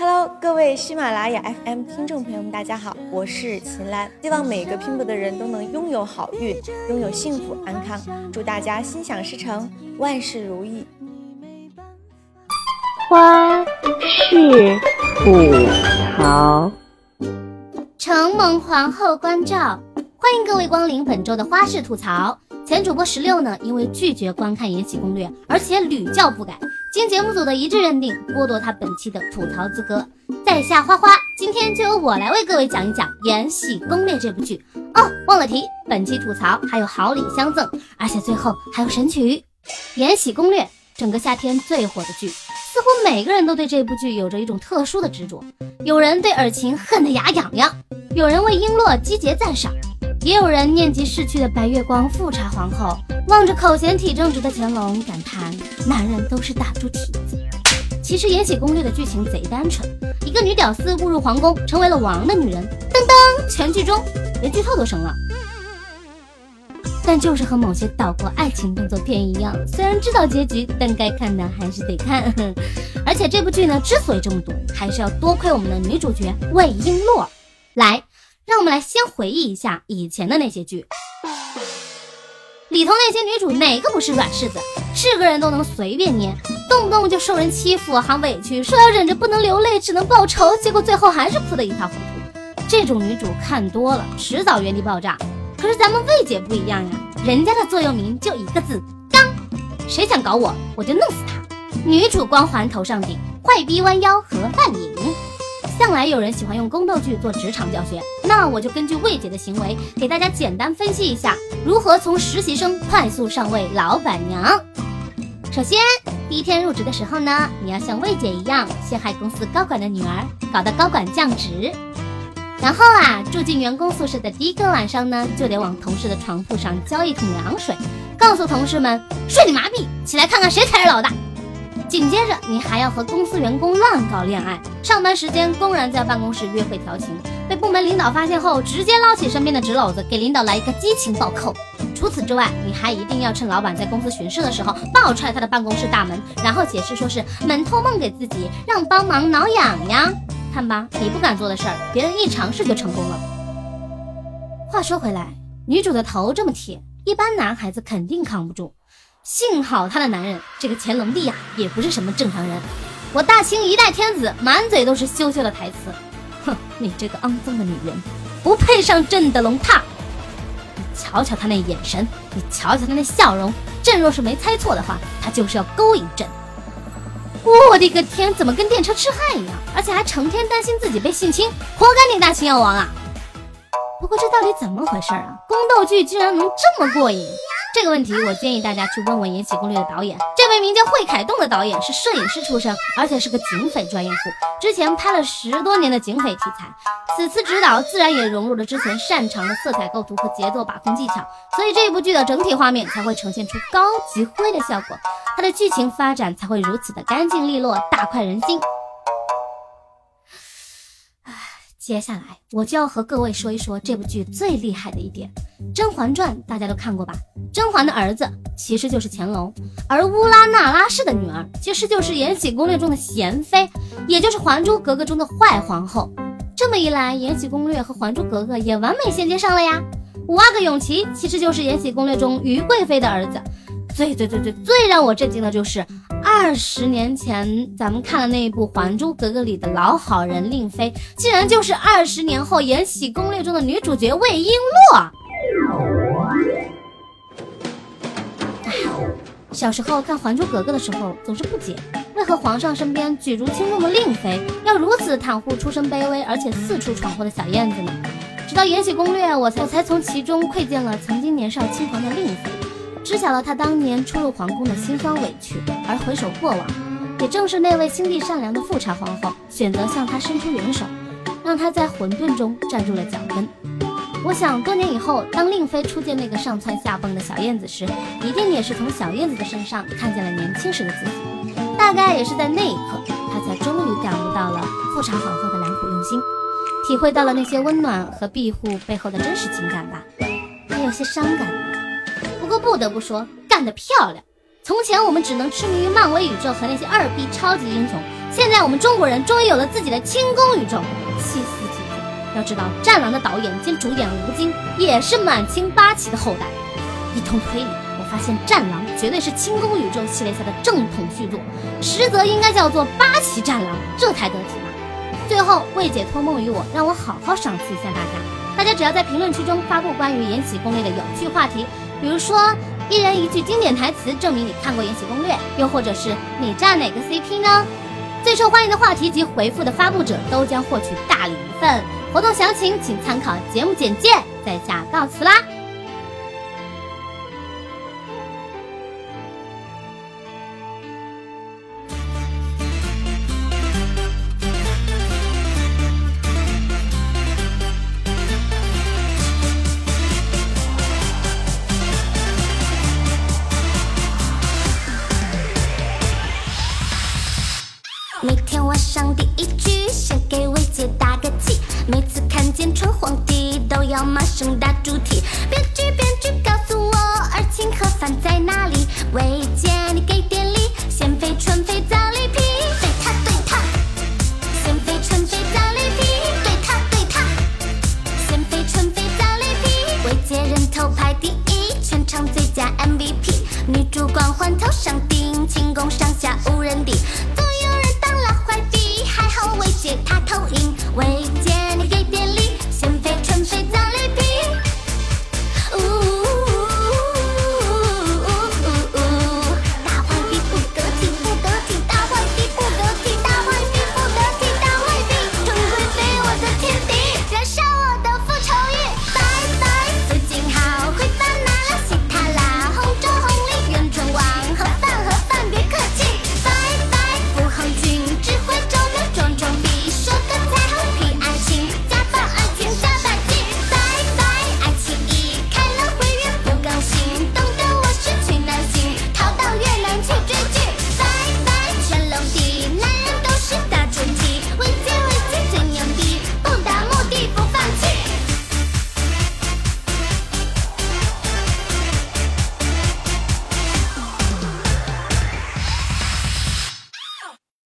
Hello，各位喜马拉雅 FM 听众朋友们，大家好，我是秦岚。希望每个拼搏的人都能拥有好运，拥有幸福安康。祝大家心想事成，万事如意。花式吐槽，承蒙皇后关照，欢迎各位光临本周的花式吐槽。前主播十六呢，因为拒绝观看《延禧攻略》，而且屡教不改，经节目组的一致认定，剥夺他本期的吐槽资格。在下花花，今天就由我来为各位讲一讲《延禧攻略》这部剧。哦，忘了提，本期吐槽还有好礼相赠，而且最后还有神曲《延禧攻略》，整个夏天最火的剧。似乎每个人都对这部剧有着一种特殊的执着，有人对尔晴恨得牙痒痒，有人为璎珞击节赞赏。也有人念及逝去的白月光富察皇后，望着口嫌体正直的乾隆感叹：男人都是大猪蹄子。其实《延禧攻略》的剧情贼单纯，一个女屌丝误入皇宫，成为了王的女人。噔噔，全剧终，连剧透都省了。但就是和某些岛国爱情动作片一样，虽然知道结局，但该看的还是得看。而且这部剧呢，之所以这么多，还是要多亏我们的女主角魏璎珞。来。让我们来先回忆一下以前的那些剧，里头那些女主哪个不是软柿子？是个人都能随便捏，动不动就受人欺负，还委屈，说要忍着不能流泪，只能报仇，结果最后还是哭得一塌糊涂。这种女主看多了，迟早原地爆炸。可是咱们魏姐不一样呀，人家的座右铭就一个字：刚。谁想搞我，我就弄死他。女主光环头上顶，坏逼弯腰和范颖。向来有人喜欢用宫斗剧做职场教学，那我就根据魏姐的行为，给大家简单分析一下如何从实习生快速上位老板娘。首先，第一天入职的时候呢，你要像魏姐一样，陷害公司高管的女儿，搞得高管降职。然后啊，住进员工宿舍的第一个晚上呢，就得往同事的床铺上浇一桶凉水，告诉同事们睡你麻痹，起来看看谁才是老大。紧接着，你还要和公司员工乱搞恋爱，上班时间公然在办公室约会调情，被部门领导发现后，直接捞起身边的纸篓子，给领导来一个激情暴扣。除此之外，你还一定要趁老板在公司巡视的时候，爆踹他的办公室大门，然后解释说是门托梦给自己，让帮忙挠痒痒。看吧，你不敢做的事儿，别人一尝试就成功了。话说回来，女主的头这么铁，一般男孩子肯定扛不住。幸好她的男人这个乾隆帝呀，也不是什么正常人。我大清一代天子，满嘴都是羞羞的台词。哼，你这个肮脏的女人，不配上朕的龙榻。你瞧瞧他那眼神，你瞧瞧他那笑容，朕若是没猜错的话，他就是要勾引朕。我的个天，怎么跟电车痴汉一样？而且还成天担心自己被性侵，活该你大清要亡啊！不过这到底怎么回事啊？宫斗剧居然能这么过瘾？这个问题，我建议大家去问问《延禧攻略》的导演。这位名叫惠凯栋的导演是摄影师出身，而且是个警匪专业户，之前拍了十多年的警匪题材。此次指导自然也融入了之前擅长的色彩构图和节奏把控技巧，所以这部剧的整体画面才会呈现出高级灰的效果，它的剧情发展才会如此的干净利落，大快人心。接下来我就要和各位说一说这部剧最厉害的一点，《甄嬛传》大家都看过吧？甄嬛的儿子其实就是乾隆，而乌拉那拉氏的女儿其实就是《延禧攻略》中的娴妃，也就是《还珠格格》中的坏皇后。这么一来，《延禧攻略》和《还珠格格》也完美衔接上了呀。五阿哥永琪其实就是《延禧攻略》中于贵妃的儿子。最最最最最让我震惊的就是。二十年前，咱们看了那一部《还珠格格》里的老好人令妃，竟然就是二十年后《延禧攻略》中的女主角魏璎珞。小时候看《还珠格格》的时候，总是不解，为何皇上身边举足轻重的令妃要如此袒护出身卑微而且四处闯祸的小燕子呢？直到《延禧攻略》，我才我才从其中窥见了曾经年少轻狂的令妃。知晓了他当年出入皇宫的辛酸委屈，而回首过往，也正是那位心地善良的富察皇后选择向他伸出援手，让他在混沌中站住了脚跟。我想，多年以后，当令妃初见那个上蹿下蹦的小燕子时，一定也是从小燕子的身上看见了年轻时的自己。大概也是在那一刻，她才终于感悟到了富察皇后的良苦用心，体会到了那些温暖和庇护背后的真实情感吧，还有些伤感。不过不得不说，干得漂亮！从前我们只能痴迷于漫威宇宙和那些二逼超级英雄，现在我们中国人终于有了自己的轻功宇宙，细思极恐。要知道，《战狼》的导演兼主演吴京也是满清八旗的后代。一通推理，我发现《战狼》绝对是轻功宇宙系列下的正统续作，实则应该叫做八旗战狼，这才得体嘛。最后，魏姐托梦于我，让我好好赏赐一下大家。大家只要在评论区中发布关于《延禧攻略》的有趣话题，比如说一人一句经典台词证明你看过《延禧攻略》，又或者是你站哪个 CP 呢？最受欢迎的话题及回复的发布者都将获取大礼一份。活动详情请参考节目简介。在下告辞啦。要马上打。